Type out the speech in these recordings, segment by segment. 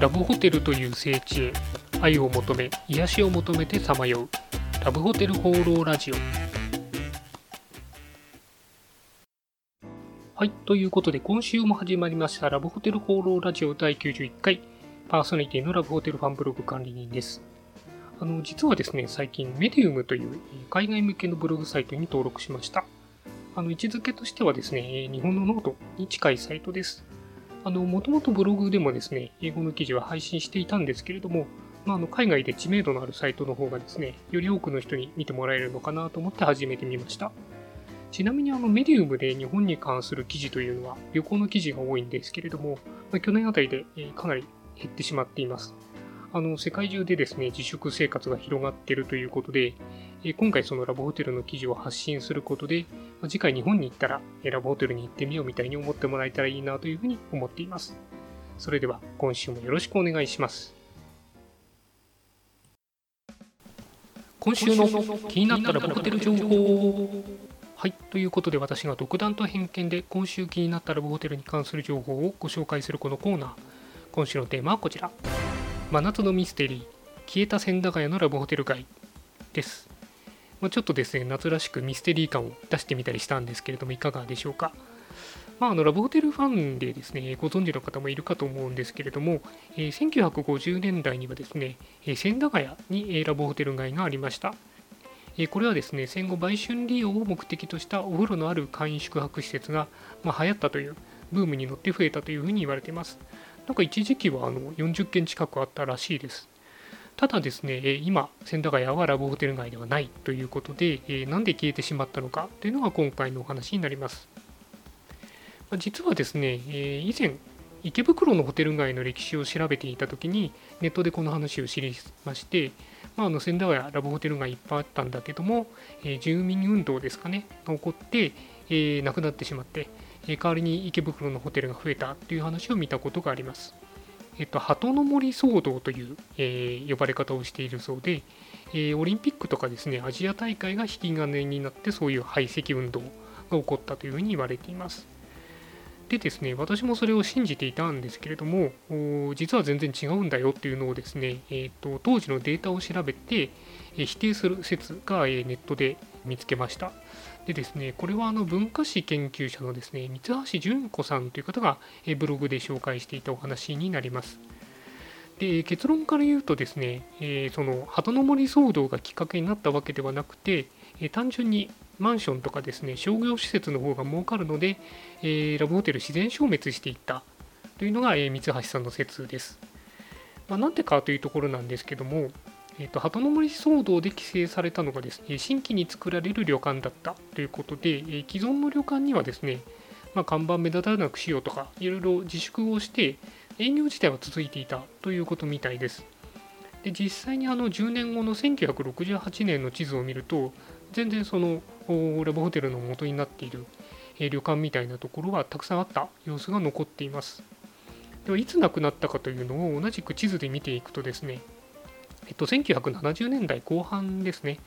ラブホテルという聖地へ愛を求め癒しを求めてさまようラブホテル放浪ラジオ。はいということで今週も始まりましたラブホテル放浪ラジオ第91回パーソナリティのラブホテルファンブログ管理人です。あの実はですね最近メディウムという海外向けのブログサイトに登録しました。あの位置づけとしてはですね日本のノートに近いサイトです。あの、もともとブログでもですね、英語の記事は配信していたんですけれども、まあ、あの海外で知名度のあるサイトの方がですね、より多くの人に見てもらえるのかなと思って始めてみました。ちなみにあのメディウムで日本に関する記事というのは旅行の記事が多いんですけれども、まあ、去年あたりでかなり減ってしまっています。あの世界中でですね自粛生活が広がっているということで、今回そのラブホテルの記事を発信することで、次回日本に行ったらラブホテルに行ってみようみたいに思ってもらえたらいいなというふうに思っています。それでは今週もよろしくお願いします。今週の気になったラブホテル情報はい、ということで私が独断と偏見で今週気になったラブホテルに関する情報をご紹介するこのコーナー。今週のテーマはこちら。真夏のミステリー消えた千駄ヶ谷のラブホテル街です、まあ、ちょっとですね夏らしくミステリー感を出してみたりしたんですけれどもいかがでしょうかまあ、あのラブホテルファンでですねご存知の方もいるかと思うんですけれども、えー、1950年代にはですね、え、千駄ヶ谷に、えー、ラブホテル街がありました。えこれはですね戦後売春利用を目的としたお風呂のある簡易宿泊施設が、まあ、流行ったというブームに乗って増えたというふうに言われています。なんか一時期はあの40件近くあったらしいです。ただですね、今、千駄ヶ谷はラブホテル街ではないということで、なんで消えてしまったのかというのが今回のお話になります。実はですね、以前、池袋のホテル街の歴史を調べていたときに、ネットでこの話を知りまして、まあ、あの千駄ヶ谷ラブホテル街いっぱいあったんだけども、え住民運動ですかね、が起こって、えー、亡くなってしまって、え代わりに池袋のホテルが増えたという話を見たことがあります。えっと、鳩の森騒動という、えー、呼ばれ方をしているそうで、えー、オリンピックとかですね、アジア大会が引き金になってそういう排斥運動が起こったというふうに言われています。でですね、私もそれを信じていたんですけれども、実は全然違うんだよっていうのをですね、えーと、当時のデータを調べて、え否定する説が、えネットで見つけました。でですね、これはあの文化史研究者のですね、三橋純子さんという方がブログで紹介していたお話になります。で結論から言うとですね、えー、その鳩の森騒動がきっかけになったわけではなくて、えー、単純にマンションとかですね商業施設の方が儲かるので、えー、ラブホテル自然消滅していったというのが、え三橋さんの説です。まあ、なんでかというところなんですけども、えーと、鳩の森騒動で規制されたのがですね新規に作られる旅館だったということで、えー、既存の旅館にはですね、まあ、看板目立たなくしようとかいろいろ自粛をして営業自体は続いていたということみたいです。で実際にあの10年後の1968年の地図を見ると全然そのラブホテルの元になっているえ旅館みたいなところはたくさんあった様子が残っています。ではいつ亡くなったかというのを同じく地図で見ていくとですねえっと、1970年代後半ですね、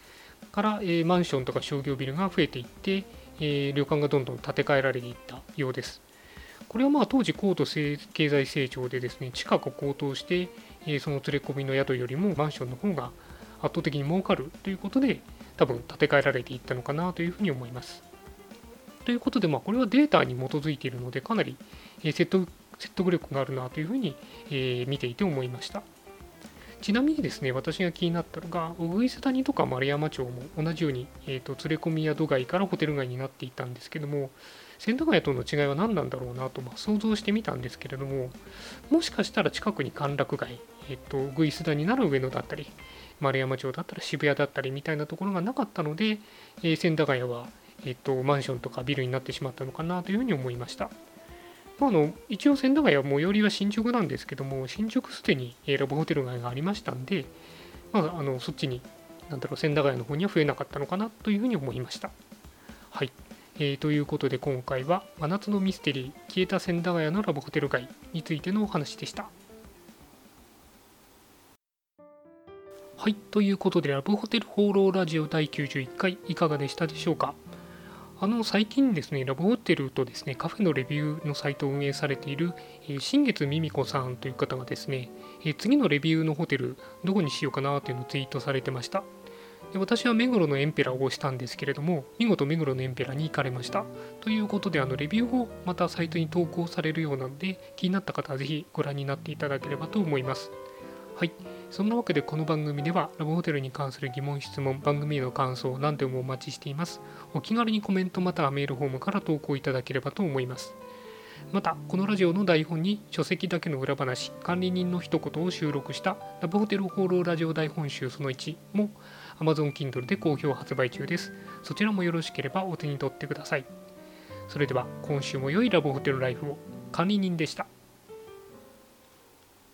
から、えー、マンションとか商業ビルが増えていって、えー、旅館がどんどん建て替えられていったようです。これはまあ当時高度経済成長でですね、地価が高騰して、えー、その連れ込みの宿よりもマンションの方が圧倒的に儲かるということで、多分建て替えられていったのかなというふうに思います。ということで、まあ、これはデータに基づいているので、かなり説得説得力があるなというふうに見ていて思いました。ちなみにですね、私が気になったのが、小栗谷とか丸山町も同じように、えーと、連れ込み宿街からホテル街になっていたんですけども、千駄ヶ谷との違いは何なんだろうなと、まあ、想像してみたんですけれども、もしかしたら近くに歓楽街、えっ、ー、と、小栗谷なら上野だったり、丸山町だったら渋谷だったりみたいなところがなかったので、えー、千駄ヶ谷は、えっ、ー、と、マンションとかビルになってしまったのかなというふうに思いました。まあ、あの一応千駄ヶ谷は最寄りは新宿なんですけども新宿すでにラブホテル街がありましたんで、まあ、あのそっちになんだろう千駄ヶ谷の方には増えなかったのかなというふうに思いました。はい、えー、ということで今回は真夏のミステリー消えた千駄ヶ谷のラブホテル街についてのお話でした。はい。ということでラブホテル放浪ラジオ第91回いかがでしたでしょうか？あの最近ですね、ラブホテルとですね、カフェのレビューのサイトを運営されている、えー、新月ミミコさんという方がですね、えー、次のレビューのホテル、どこにしようかなというのをツイートされてました。で私は目黒のエンペラを押したんですけれども、見事目黒のエンペラに行かれました。ということで、あのレビューをまたサイトに投稿されるようなので、気になった方はぜひご覧になっていただければと思います。はい。そんなわけでこの番組ではラブホテルに関する疑問、質問、番組への感想、何でもお待ちしています。お気軽にコメントまたはメールフォームから投稿いただければと思います。また、このラジオの台本に書籍だけの裏話、管理人の一言を収録したラブホテル放浪ラジオ台本集その1も Amazon Kindle で好評発売中です。そちらもよろしければお手に取ってください。それでは今週も良いラブホテルライフを管理人でした。